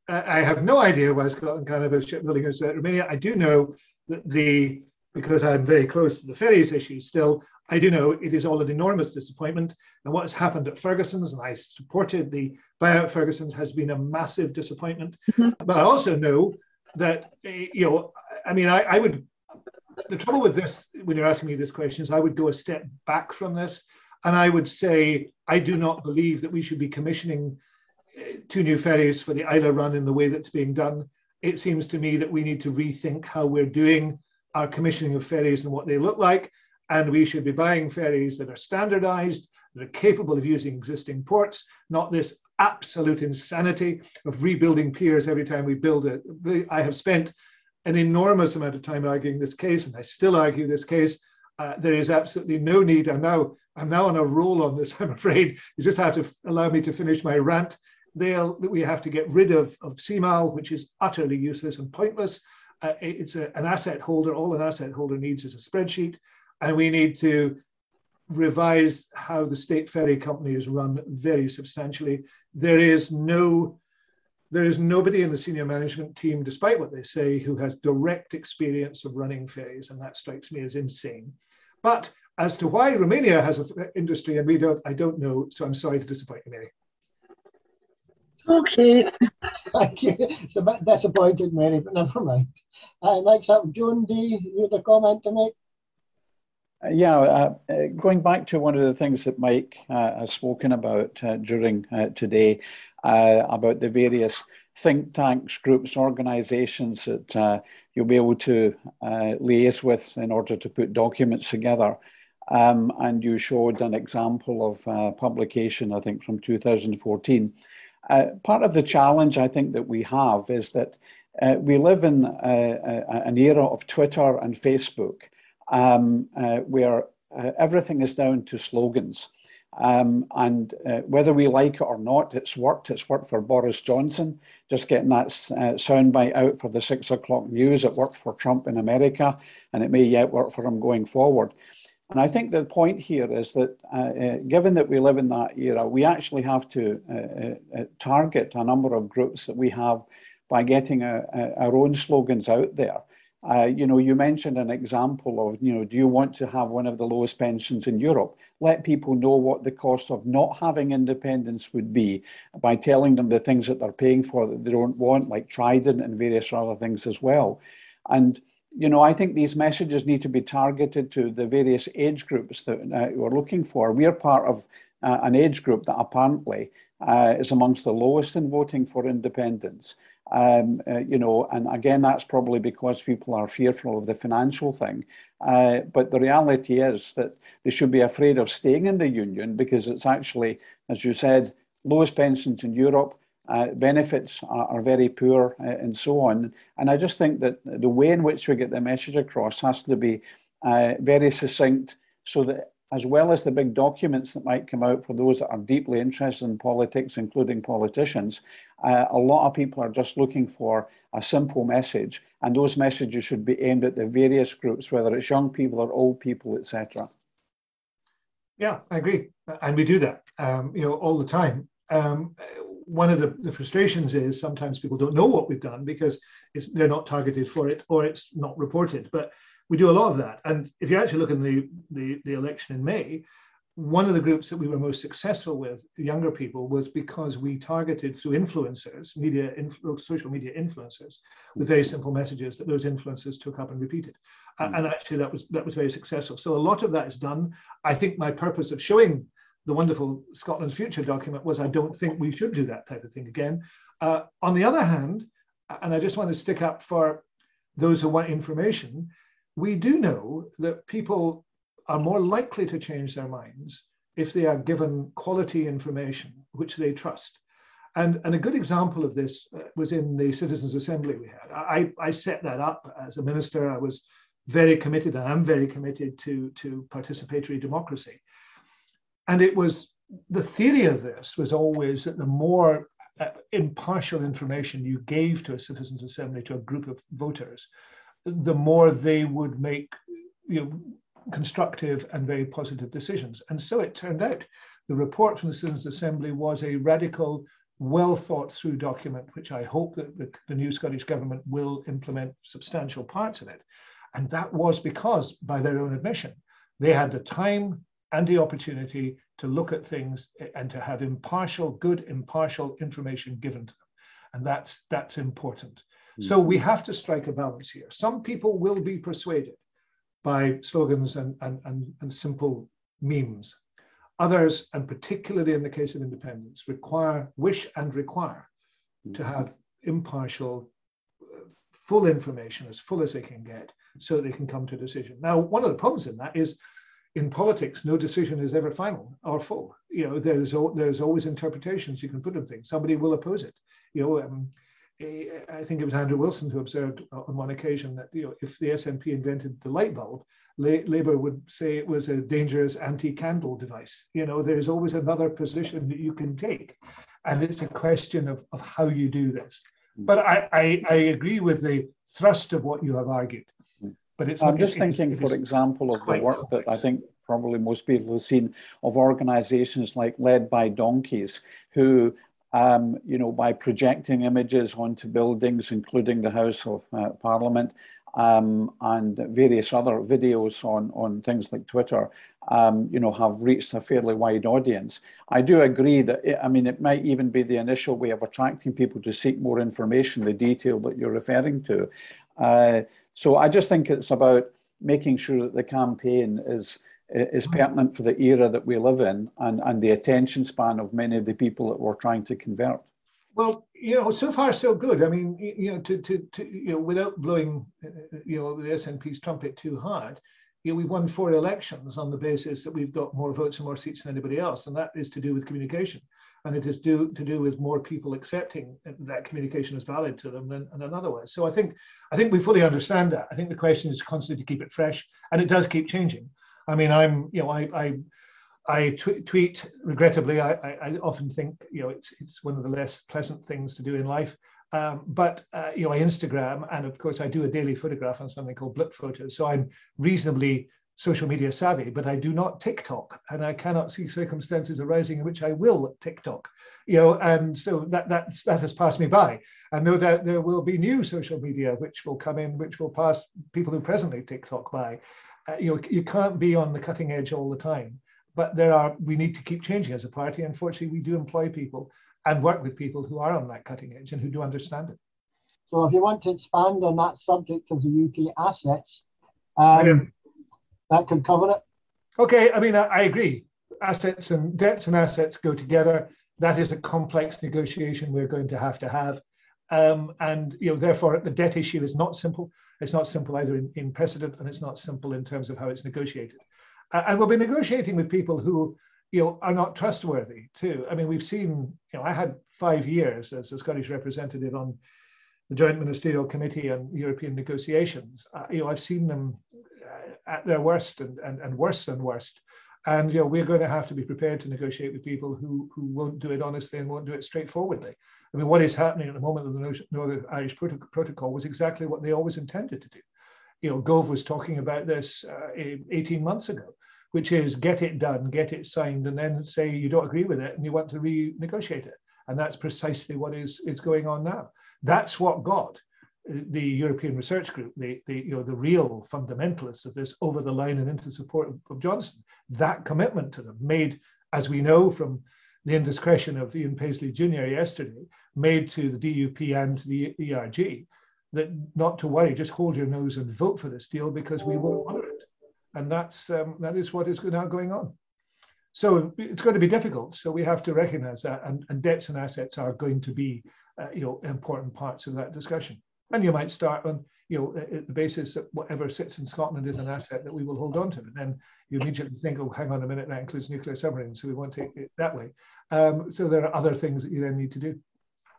I have no idea why Scotland can't have a shipbuilding industry in Romania. I do know the, because I'm very close to the ferries issue still, I do know it is all an enormous disappointment. And what has happened at Ferguson's, and I supported the buyout Ferguson's, has been a massive disappointment. Mm-hmm. But I also know that, eh, you know, I mean, I, I, would, the trouble with this, when you're asking me this question, is I would go a step back from this. And I would say, I do not believe that we should be commissioning eh, two new ferries for the Islay run in the way that's being done. It seems to me that we need to rethink how we're doing our commissioning of ferries and what they look like and we should be buying ferries that are standardized, that are capable of using existing ports, not this absolute insanity of rebuilding piers every time we build it. I have spent an enormous amount of time arguing this case, and I still argue this case. Uh, there is absolutely no need. I'm now I'm now on a roll on this. I'm afraid you just have to allow me to finish my rant. They'll, that we have to get rid of of CMAL, which is utterly useless and pointless. Uh, it's a, an asset holder. All an asset holder needs is a spreadsheet and we need to revise how the state ferry company is run very substantially. There is no there is nobody in the senior management team, despite what they say, who has direct experience of running ferries, and that strikes me as insane. But as to why Romania has an industry and we don't, I don't know. So I'm sorry to disappoint you, Mary.
Okay.
Thank you. It's a bit disappointing, Mary, but never mind. Uh, next up, Joan D. You had a comment to make?
Uh, yeah, uh, uh, going back to one of the things that Mike uh, has spoken about uh, during uh, today about the various think tanks, groups, organizations that you'll be able to liaise with in order to put documents together. Um, and you showed an example of publication, I think, from 2014. Part of the challenge I think that we have is that we live in an era of Twitter and Facebook um, uh, where uh, everything is down to slogans. Um, and uh, whether we like it or not, it's worked. It's worked for Boris Johnson, just getting that uh, soundbite out for the six o'clock news. It worked for Trump in America, and it may yet work for him going forward. And I think the point here is that uh, uh, given that we live in that era, we actually have to uh, uh, target a number of groups that we have by getting a, a, our own slogans out there. Uh, you know, you mentioned an example of, you know, do you want to have one of the lowest pensions in Europe? Let people know what the cost of not having independence would be by telling them the things that they're paying for that they don't want, like Trident and various other things as well. And, you know, I think these messages need to be targeted to the various age groups that uh, we're looking for. We're part of uh, an age group that apparently uh, is amongst the lowest in voting for independence. Um, uh, you know, and again, that's probably because people are fearful of the financial thing. Uh, but the reality is that they should be afraid of staying in the union because it's actually, as you said, lowest pensions in Europe, uh, benefits are, are, very poor, uh, and so on. And I just think that the way in which we get the message across has to be uh, very succinct, so that as well as the big documents that might come out for those that are deeply interested in politics, including politicians, uh, a lot of people are just looking for a simple message, and those messages should be aimed at the various groups, whether it's young people or old people, etc.
Yeah, I agree, and we do that, um, you know, all the time. Um, one of the, the, frustrations is sometimes people don't know what we've done because they're not targeted for it or it's not reported. But we do a lot of that. And if you actually look in the, the, the election in May, one of the groups that we were most successful with, younger people, was because we targeted through influencers, media, influ- social media influencers, with very simple messages that those influencers took up and repeated. Mm. And actually, that was that was very successful. So a lot of that is done. I think my purpose of showing the wonderful Scotland's Future document was I don't think we should do that type of thing again. Uh, on the other hand, and I just want to stick up for those who want information, we do know that people are more likely to change their minds if they are given quality information which they trust. And, and a good example of this uh, was in the Citizens' Assembly we had. I, I set that up as a minister. I was very committed, and I am very committed to, to participatory democracy. And it was the theory of this was always that the more uh, impartial information you gave to a citizens' assembly, to a group of voters, the more they would make you know, constructive and very positive decisions. And so it turned out the report from the Citizens' Assembly was a radical, well thought through document, which I hope that the, the new Scottish Government will implement substantial parts of it. And that was because, by their own admission, they had the time and the opportunity to look at things and to have impartial, good, impartial information given to them. And that's, that's important. So we have to strike a balance here. Some people will be persuaded by slogans and, and, and, and simple memes. Others, and particularly in the case of independence, require, wish and require to mm-hmm. have impartial, uh, full information, as full as they can get, so they can come to a decision. Now, one of the problems in that is in politics, no decision is ever final or full. You know, there's there's always interpretations you can put on things. Somebody will oppose it. You know, um, I think it was Andrew Wilson who observed on one occasion that you know if the SNP invented the light bulb, Labour would say it was a dangerous anti-candle device. You know, there's always another position that you can take, and it's a question of, of how you do this. But I, I, I agree with the thrust of what you have argued. But it's
I'm just thinking, for example, of the work complex. that I think probably most people have seen of organisations like Led by Donkeys, who um, you know, by projecting images onto buildings, including the House of uh, Parliament, um, and various other videos on, on things like Twitter, um, you know, have reached a fairly wide audience. I do agree that, it, I mean, it might even be the initial way of attracting people to seek more information, the detail that you're referring to. Uh, so I just think it's about making sure that the campaign is is pertinent for the era that we live in and, and the attention span of many of the people that we're trying to convert.
Well, you know, so far so good. I mean, you know, to, to, to you know, without blowing, uh, you know, the SNP's trumpet too hard, you know, we've won four elections on the basis that we've got more votes and more seats than anybody else, and that is to do with communication, and it is do, to do with more people accepting that communication is valid to them than, than otherwise. So I think I think we fully understand that. I think the question is constantly to keep it fresh, and it does keep changing. I mean, I'm, you know, I, I, I tweet regrettably. I, I, often think, you know, it's it's one of the less pleasant things to do in life. Um, but uh, you know, I Instagram, and of course, I do a daily photograph on something called Blip Photos. So I'm reasonably social media savvy, but I do not TikTok, and I cannot see circumstances arising in which I will TikTok. You know, and so that that's, that has passed me by. And no doubt there will be new social media which will come in, which will pass people who presently TikTok by uh, you know, you can't be on the cutting edge all the time. But there are, we need to keep changing as a party. Unfortunately, we do employ people and work with people who are on that cutting edge and who do understand it.
So, if you want to expand on that subject of the UK assets, um, that could cover it.
Okay, I mean, I, agree. Assets and debts and assets go together. That is a complex negotiation we're going to have to have. Um, and you know, therefore, the debt issue is not simple. It's not simple either in, in precedent, and it's not simple in terms of how it's negotiated. Uh, and we'll be negotiating with people who you know are not trustworthy too. I mean, we've seen. You know, I had five years as a Scottish representative on the Joint Ministerial Committee on European Negotiations, uh, you know, I've seen them at their worst and, and, and worse than worst. And you know, we're going to have to be prepared to negotiate with people who, who won't do it honestly and won't do it straightforwardly. I mean, what is happening at the moment with the Northern Irish Protocol was exactly what they always intended to do. You know, Gove was talking about this uh, 18 months ago, which is get it done, get it signed, and then say you don't agree with it and you want to renegotiate it. And that's precisely what is, is going on now. That's what got the European Research Group, the, the, you know, the real fundamentalists of this over the line and into support of, of Johnson. That commitment to them made, as we know from the indiscretion of Ian Paisley Jr. yesterday, made to the DUP and to the ERG, that not to worry, just hold your nose and vote for this deal because we won't honor it. And that's um, that is what is now going on. So it's going to be difficult. So we have to recognise that, and, and, debts and assets are going to be, uh, you know, important parts of that discussion. And you might start on, you know, the basis that whatever sits in Scotland is an asset that we will hold on to. And then you immediately think, oh, hang on a minute, that includes nuclear submarines, so we won't take it that way. Um, so there are other things that you then need to do.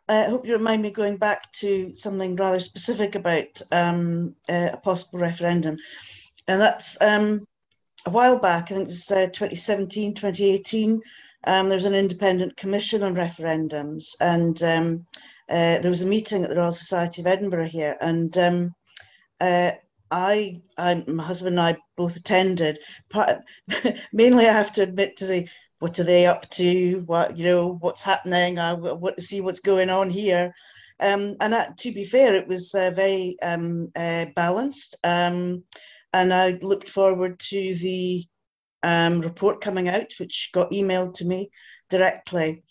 I hope you don't mind me going back to something rather specific about um, uh, a possible referendum. And that's um, a while back, I think it was uh, 2017, 2018, um, there was an independent commission on referendums. And um, uh, there was a meeting at the Royal Society of Edinburgh here, and um, uh, I, I, my husband and I both attended. Part, mainly, I have to admit to say, what are they up to? What you know, what's happening? I want to see what's going on here. Um, and that, to be fair, it was uh, very um, uh, balanced. Um, and I looked forward to the um, report coming out, which got emailed to me directly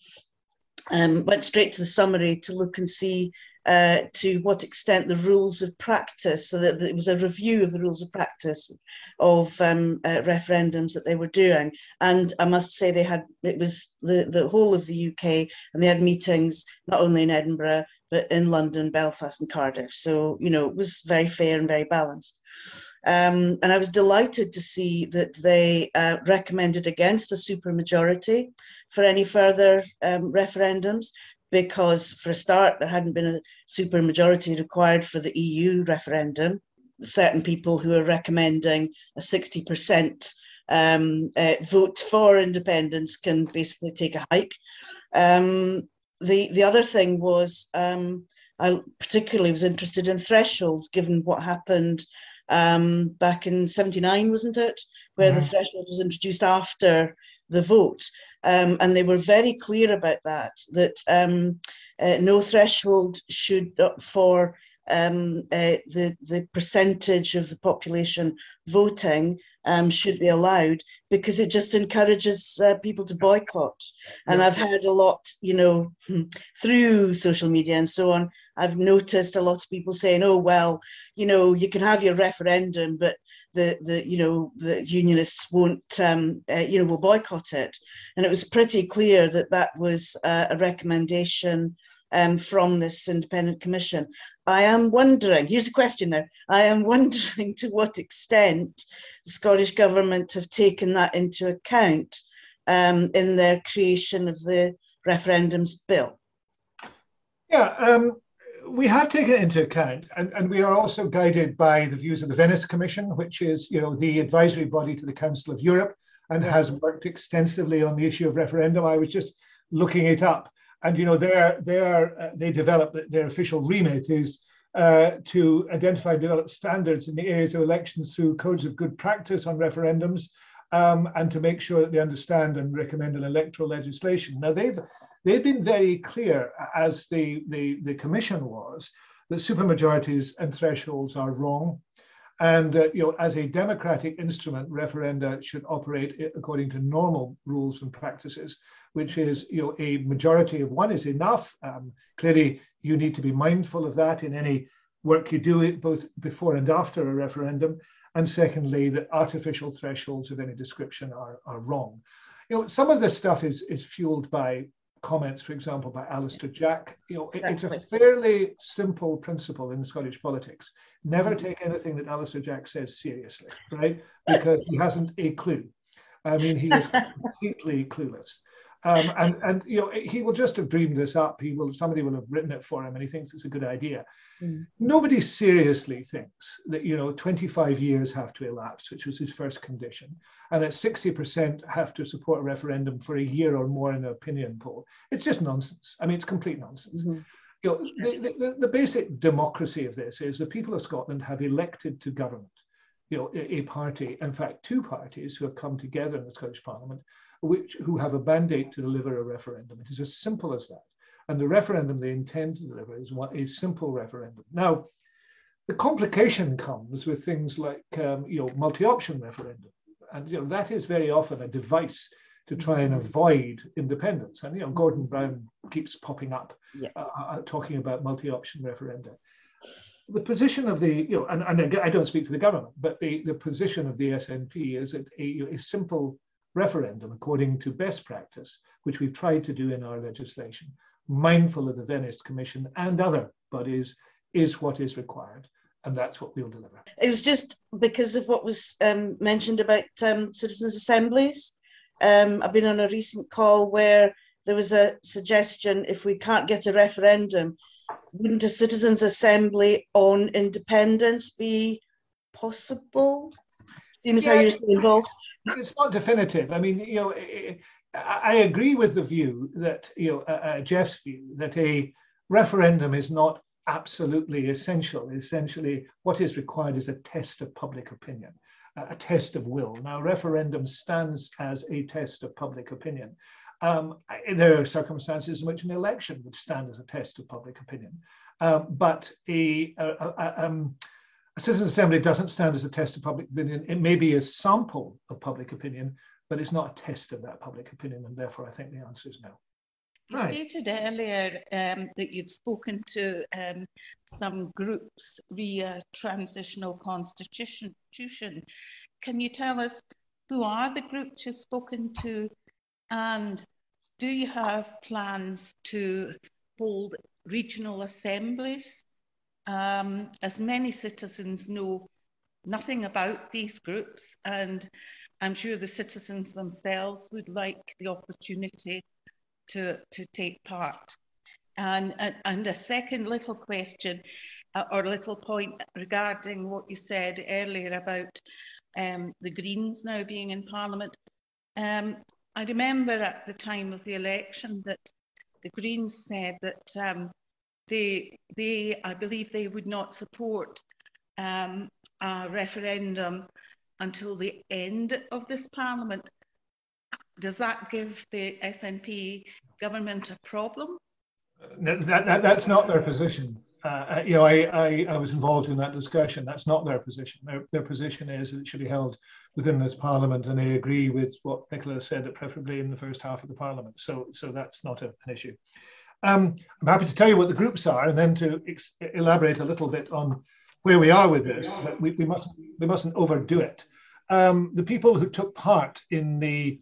um, went straight to the summary to look and see uh, to what extent the rules of practice, so that, that, it was a review of the rules of practice of um, uh, referendums that they were doing. And I must say they had, it was the, the whole of the UK and they had meetings not only in Edinburgh, but in London, Belfast and Cardiff. So, you know, it was very fair and very balanced. Um, and I was delighted to see that they uh, recommended against a supermajority for any further um, referendums because, for a start, there hadn't been a supermajority required for the EU referendum. Certain people who are recommending a 60% um, uh, vote for independence can basically take a hike. Um, the, the other thing was um, I particularly was interested in thresholds, given what happened um, back in 79, wasn't it? Where mm-hmm. the threshold was introduced after the vote. Um, and they were very clear about that, that um, uh, no threshold should, uh, for um, uh, the, the percentage of the population voting um, should be allowed because it just encourages uh, people to boycott. And I've heard a lot, you know, through social media and so on, I've noticed a lot of people saying, "Oh well, you know, you can have your referendum, but the the you know the unionists won't um, uh, you know will boycott it." And it was pretty clear that that was uh, a recommendation um, from this independent commission. I am wondering. Here's a question now. I am wondering to what extent the Scottish government have taken that into account um, in their creation of the referendums bill.
Yeah, um, we have taken it into account, and, and we are also guided by the views of the Venice Commission, which is, you know, the advisory body to the Council of Europe, and has worked extensively on the issue of referendum. I was just looking it up, and you know, their their uh, they develop their official remit is uh, to identify and develop standards in the areas of elections through codes of good practice on referendums, um, and to make sure that they understand and recommend an electoral legislation. Now they've they've been very clear, as the, the, the commission was, that supermajorities and thresholds are wrong. And uh, you know, as a democratic instrument, referenda should operate according to normal rules and practices, which is you know a majority of one is enough. Um, clearly, you need to be mindful of that in any work you do, it both before and after a referendum. And secondly, that artificial thresholds of any description are, are wrong. You know, some of this stuff is is fueled by comments, for example, by Alister Jack. You know, exactly. it's a fairly simple principle in Scottish politics. Never mm-hmm. take anything that Alister Jack says seriously, right? Because he hasn't a clue. I mean, he is completely clueless. Um, and and you know he will just have dreamed this up. He will somebody will have written it for him, and he thinks it's a good idea. Mm. Nobody seriously thinks that you know 25 years have to elapse, which was his first condition, and that 60% have to support a referendum for a year or more in an opinion poll. It's just nonsense. I mean, it's complete nonsense. Mm-hmm. You know, the, the, the basic democracy of this is the people of Scotland have elected to government you know, a, a, party, in fact, two parties who have come together in the Scottish Parliament which, who have a mandate to deliver a referendum. It is as simple as that. And the referendum they intend to deliver is what a simple referendum. Now, the complication comes with things like um, you know multi-option referendum, and you know that is very often a device to try and avoid independence. And you know Gordon Brown keeps popping up yeah. uh, uh talking about multi-option referenda. The position of the you know, and, and I don't speak for the government, but the, the position of the SNP is that a, a simple referendum according to best practice, which we've tried to do in our legislation, mindful of the Venice Commission and other bodies, is what is required. And that's what we'll deliver.
It was just because of what was um, mentioned about um, citizens' assemblies. Um, I've been on a recent call where there was a suggestion if we can't get a referendum, wouldn't a citizens' assembly on independence be possible? Seeing as yeah, how you're involved.
It's not definitive. I mean, you know, I agree with the view that, you know, uh, uh, Jeff's view that a referendum is not absolutely essential. Essentially, what is required is a test of public opinion, a test of will. Now, referendum stands as a test of public opinion. Um, there are circumstances in which an election would stand as a test of public opinion. Um, but a, a, a um, a citizen assembly doesn't stand as a test of public opinion. It may be a sample of public opinion, but it's not a test of that public opinion. And therefore, I think the answer is no.
You right. stated earlier um, that you'd spoken to um, some groups via transitional constitution. Can you tell us who are the groups you've spoken to and do you have plans to hold regional assemblies um, as many citizens know nothing about these groups, and I'm sure the citizens themselves would like the opportunity to, to take part. And, and, and a second little question uh, or little point regarding what you said earlier about um, the Greens now being in Parliament. Um, I remember at the time of the election that the Greens said that um, they, they, I believe they would not support um, a referendum until the end of this parliament. Does that give the SNP government a problem?
That, that, that's not their position. Uh, you know, I, I, I, was involved in that discussion. That's not their position. Their, their position is that it should be held within this parliament, and I agree with what Nicola said, preferably in the first half of the parliament. So, so that's not a, an issue. Um, I'm happy to tell you what the groups are and then to ex- elaborate a little bit on where we are with this. We, we, mustn't, we mustn't overdo it. Um, the people who took part in the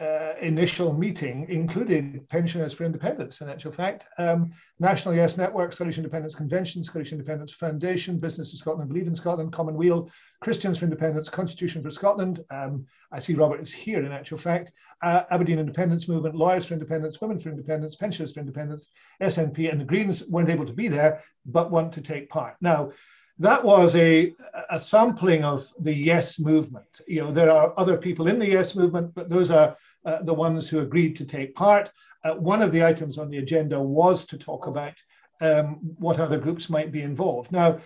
uh, initial meeting included Pensioners for Independence, in actual fact, um, National Yes Network, Scottish Independence Convention, Scottish Independence Foundation, Business of Scotland, Believe in Scotland, Commonweal, Christians for Independence, Constitution for Scotland. Um, I see Robert is here, in actual fact. Uh, Aberdeen Independence Movement, Lawyers for Independence, Women for Independence, Pensioners for Independence, SNP, and the Greens weren't able to be there, but want to take part. Now, that was a, a sampling of the yes movement. You know, there are other people in the yes movement, but those are uh, the ones who agreed to take part. Uh, one of the items on the agenda was to talk about um, what other groups might be involved. Now,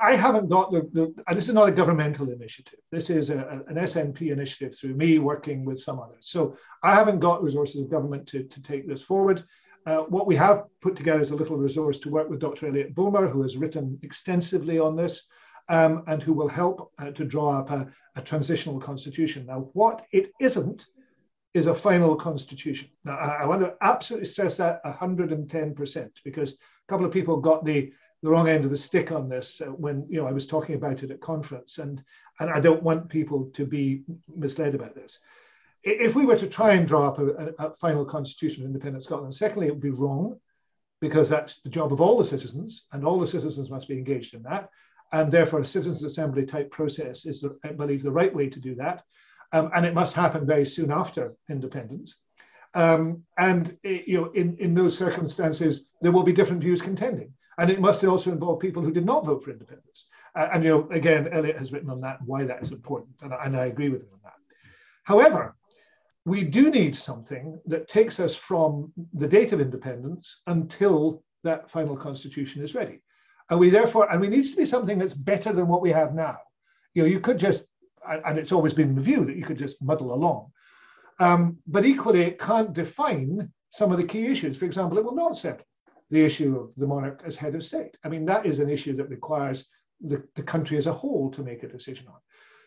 I haven't got the, the this is not a governmental initiative. This is a, an SNP initiative through me working with some others. So I haven't got resources of government to, to take this forward. Uh, what we have put together is a little resource to work with Dr. Elliot Bulmer, who has written extensively on this um, and who will help uh, to draw up a, a, transitional constitution. Now, what it isn't is a final constitution. Now, I, I want to absolutely stress that 110% because a couple of people got the, the wrong end of the stick on this uh, when you know I was talking about it at conference, and, and I don't want people to be misled about this if we were to try and draw up a, a, final constitution of independent Scotland, secondly, it would be wrong because that's the job of all the citizens, and all the citizens must be engaged in that. And therefore, a citizens' assembly type process is, I believe, the right way to do that. Um, and it must happen very soon after independence. Um, and eh, you know, in, in those circumstances, there will be different views contending. And it must also involve people who did not vote for independence. Uh, and you know, again, Elliot has written on that why that is important, and, and I agree with him on that. However, we do need something that takes us from the date of independence until that final constitution is ready. And we therefore, and we needs to be something that's better than what we have now. You know, you could just, and it's always been the view that you could just muddle along. Um, but equally, it can't define some of the key issues. For example, it will not settle the issue of the monarch as head of state. I mean, that is an issue that requires the, the country as a whole to make a decision on.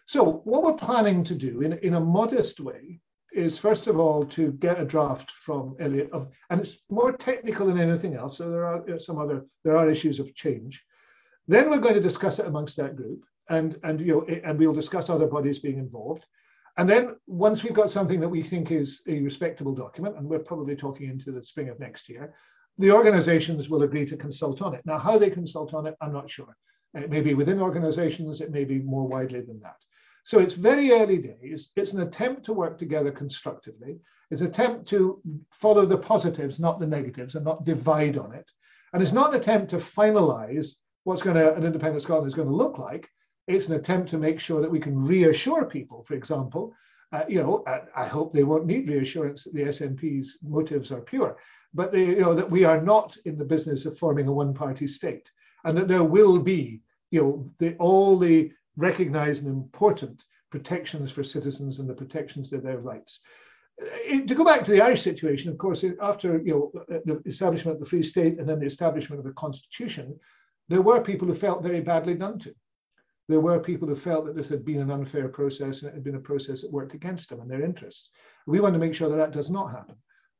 So, what we're planning to do in, in a modest way is first of all to get a draft from Elliot of, and it's more technical than anything else. So there are some other there are issues of change. Then we're going to discuss it amongst that group, and and you know, and we'll discuss other bodies being involved. And then once we've got something that we think is a respectable document, and we're probably talking into the spring of next year, the organizations will agree to consult on it. Now, how they consult on it, I'm not sure. It may be within organizations, it may be more widely than that. So it's very early days. It's an attempt to work together constructively. It's an attempt to follow the positives, not the negatives, and not divide on it. And it's not an attempt to finalize what's going to an independent Scotland is going to look like. It's an attempt to make sure that we can reassure people, for example, uh, you know, I, I, hope they won't need reassurance that the SNP's motives are pure, but they, you know that we are not in the business of forming a one-party state, and that there will be, you know, the, all the recognized and important protections for citizens and the protections of their rights. Uh, to go back to the Irish situation, of course, after you know uh, the establishment of the Free State and then the establishment of the Constitution, there were people who felt very badly done to. There were people who felt that this had been an unfair process and it had been a process that worked against them and their interests. We want to make sure that that does not happen,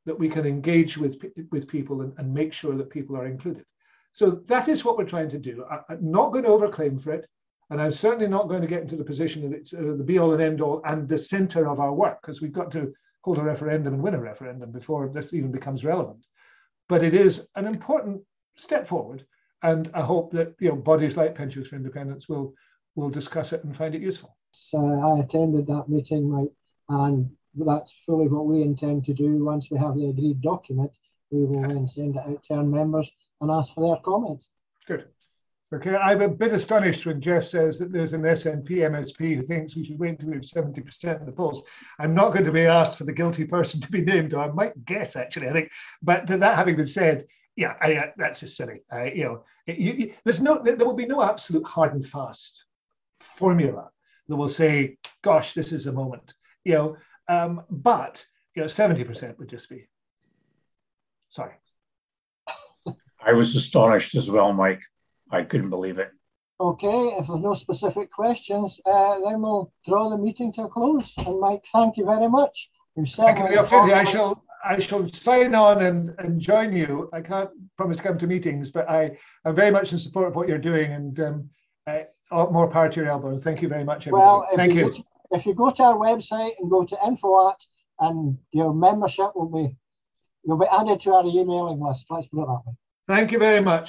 that we can engage with, with people and, and make sure that people are included. So that is what we're trying to do. I, I'm not going to overclaim for it. And I'm certainly not going to get into the position that it's uh, the be all and end all and the center of our work, because we've got to hold a referendum and win a referendum before this even becomes relevant. But it is an important step forward. And I hope that you know bodies like Pensions for Independence will will discuss it and find it useful.
So I attended that meeting, Mike, and that's fully what we intend to do. Once we have the agreed document, we will then send it out to our members and ask for their comments.
Good. Okay, I'm a bit astonished when Jeff says that there's an SNP MSP who thinks we should wait until we have 70% of the polls. I'm not going to be asked for the guilty person to be named, or I might guess actually, I think. But that having been said, yeah, I, uh, that's just silly. Uh, you know, you, you, there's no, there will be no absolute hard and fast formula that will say, "Gosh, this is a moment." You know, um, but you know, 70% would just be. Sorry.
I was astonished as well, Mike. I couldn't believe it.
Okay, if there's no specific questions, uh, then we'll draw the meeting to a close. And Mike, thank you very much.
Thank you for the opportunity. I shall, I shall sign on and, and join you. I can't promise to come to meetings, but I am very much in support of what you're doing and um, uh, more power to your elbow. Thank you very much, everybody. Well, thank you.
you. if you go to our website and go to info at, and your membership will be, you'll be added to our emailing list. Let's put it that way.
Thank you very much.